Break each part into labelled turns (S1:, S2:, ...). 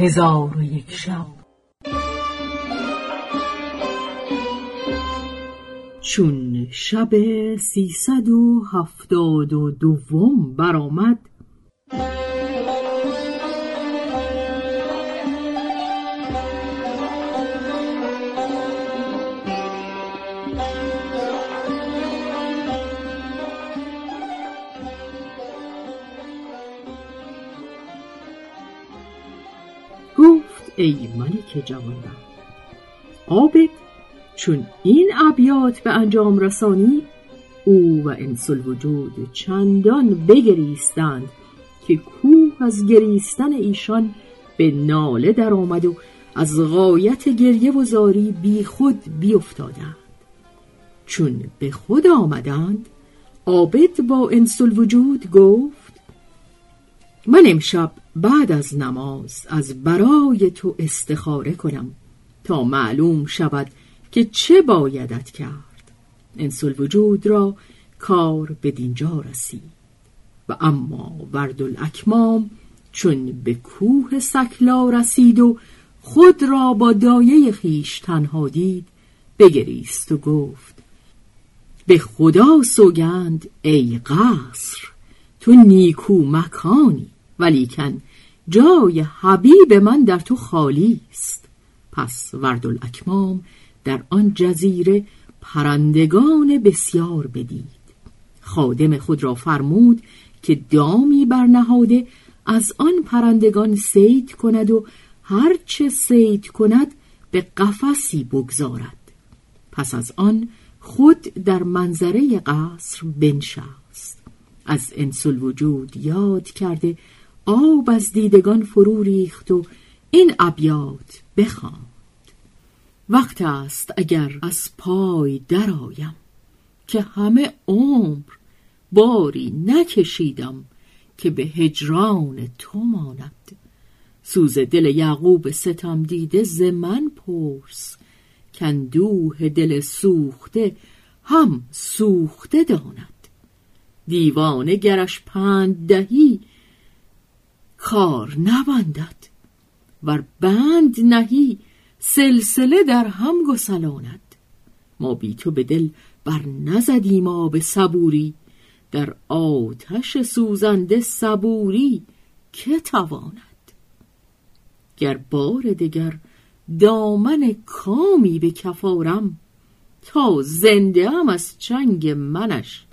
S1: هزار و یک شب.
S2: چون شب سیصد و هفتاد و دوم برآمد ای ملک جوانبخت عابد چون این ابیات به انجام رسانی او و انس الوجود چندان بگریستند که کوه از گریستن ایشان به ناله درآمد و از غایت گریه و زاری بی خود بیافتادند چون به خود آمدند عابد با انس الوجود گفت من امشب بعد از نماز از برای تو استخاره کنم تا معلوم شود که چه بایدت کرد. انس وجود را کار به دینجا رسید. و اما ورد الاکمام چون به کوه سکلا رسید و خود را با دایه خیش تنها دید بگریست و گفت به خدا سوگند ای قصر تو نیکو مکانی. ولیکن جای حبیب من در تو خالی است. پس ورد الاکمام در آن جزیره پرندگان بسیار بدید. خادم خود را فرمود که دامی برنهاده از آن پرندگان سید کند و هرچه سید کند به قفسی بگذارد. پس از آن خود در منظره قصر بنشست. از انسل وجود یاد کرده آب از دیدگان فرو ریخت و این ابیات بخوان وقت است اگر از پای درآیم که همه عمر باری نکشیدم که به هجران تو ماند. سوز دل یعقوب ستم دیده ز من پرس کندوه دل سوخته هم سوخته داند. دیوانه گرش پند دهی کار نبندد ور بند نهی سلسله در هم گسلاند. ما بی تو به دل بر نزدیم آب صبوری در آتش سوزنده صبوری که تواند؟ گر بار دگر دامن کامی به کفارم تا زنده ام از چنگ منش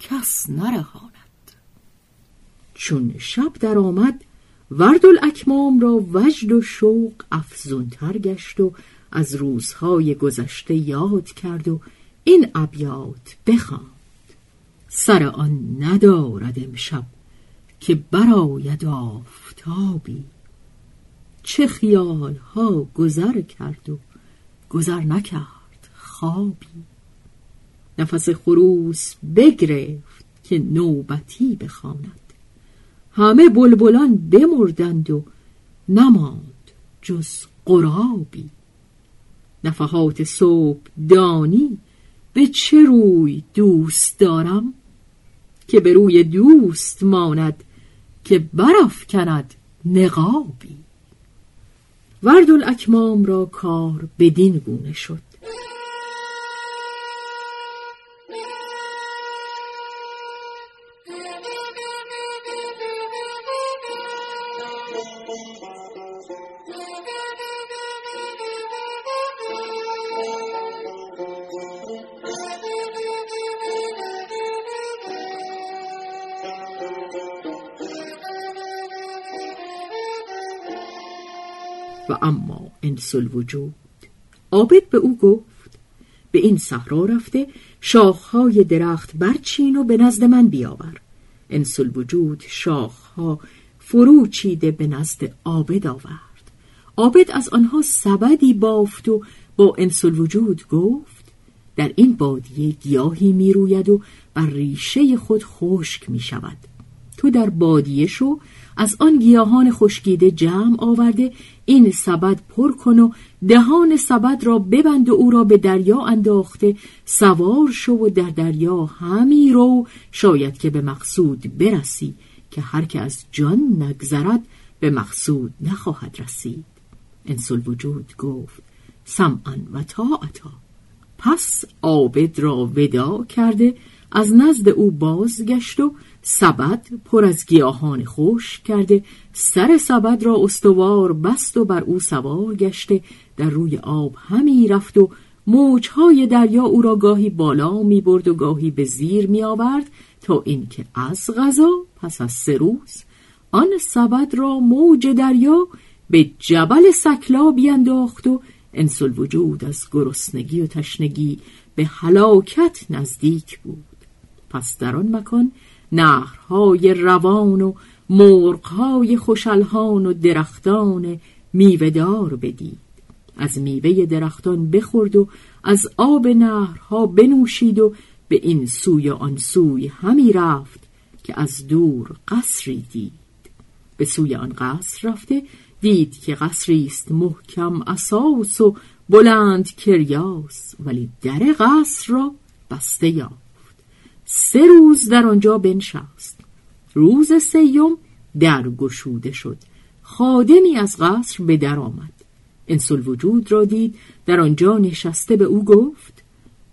S2: کس نرهاند. چون شب درآمد ورد الاکمام را وجد و شوق افزونتر گشت و از روزهای گذشته یاد کرد و این ابیات بخواند. سر آن ندارد امشب که براید آفتابی. چه خیالها گذر کرد و گذر نکرد خوابی. نفس خروس بگرفت که نوبتی بخواند. همه بلبلان بمردند و نماند جز قرابی. نفحات صبح دانی به چه روی دوست دارم که به روی دوست ماند که برف کند نقابی. ورد الاکمام را کار بدین گونه شد. و اما انس الوجود عابد به او گفت به این صحرا رفته شاخهای درخت برچین و به نزد من بیاور. انس الوجود شاخها فرو چیده به نزد عابد آورد. عابد از آنها سبدی بافت و با انس الوجود گفت در این بادیه گیاهی می روید و بر ریشه خود خشک می شود تو در بادیه شو از آن گیاهان خشکیده جمع آورده این سبد پر کن و دهان سبد را ببند و او را به دریا انداخته. سوار شو و در دریا همی رو. شاید که به مقصود برسی که هر که از جان نگذرد به مقصود نخواهد رسید. انسل وجود گفت سمعا و طاعتا. پس عابد را ودا کرده از نزد او بازگشت و سبد پر از گیاهان خوش کرده سر سبد را استوار بست و بر او سوار گشته در روی آب همی رفت و موجهای دریا او را گاهی بالا می برد و گاهی به زیر می آورد تا اینکه از غذا پس از سه روز آن سبد را موج دریا به جبل سکلا بینداخت و انسل وجود از گرسنگی و تشنگی به هلاکت نزدیک بود. پس در آن مکان نهرهای روان و مرغهای خوشلهان و درختان میوهدار بدید. از میوه درختان بخورد و از آب نهرها بنوشید و به این سوی آن سوی همی رفت که از دور قصری دید. به سوی آن قصر رفته دید که قصری است محکم اساس و بلند کریاس ولی در قصر را بسته یافت. سه روز در آنجا بنشست. روز سیوم در گشوده شد. خادمی از قصر به در آمد. انسل وجود را دید. در آنجا نشسته به او گفت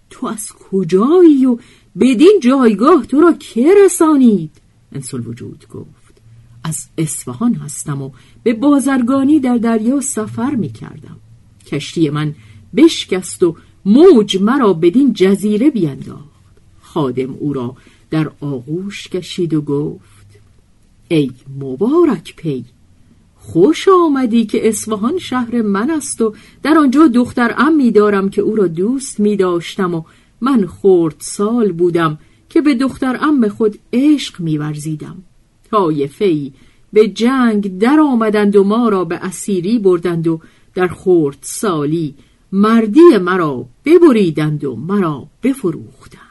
S2: تو از کجایی و بدین جایگاه تو را که رسانید؟ انسل وجود گفت از اصفهان هستم و به بازرگانی در دریا سفر می کردم. کشتی من بشکست و موج مرا بدین جزیره بینداخت. خادم او را در آغوش کشید و گفت ای مبارک پی خوش آمدی که اصفهان شهر من است و در آنجا دختر امی دارم که او را دوست می داشتم و من خورد سال بودم که به دختر ام خود عشق می ورزیدم. طایفه به جنگ در آمدند و ما را به اسیری بردند و در خورد سالی مردی مرا ببریدند و مرا بفروختند.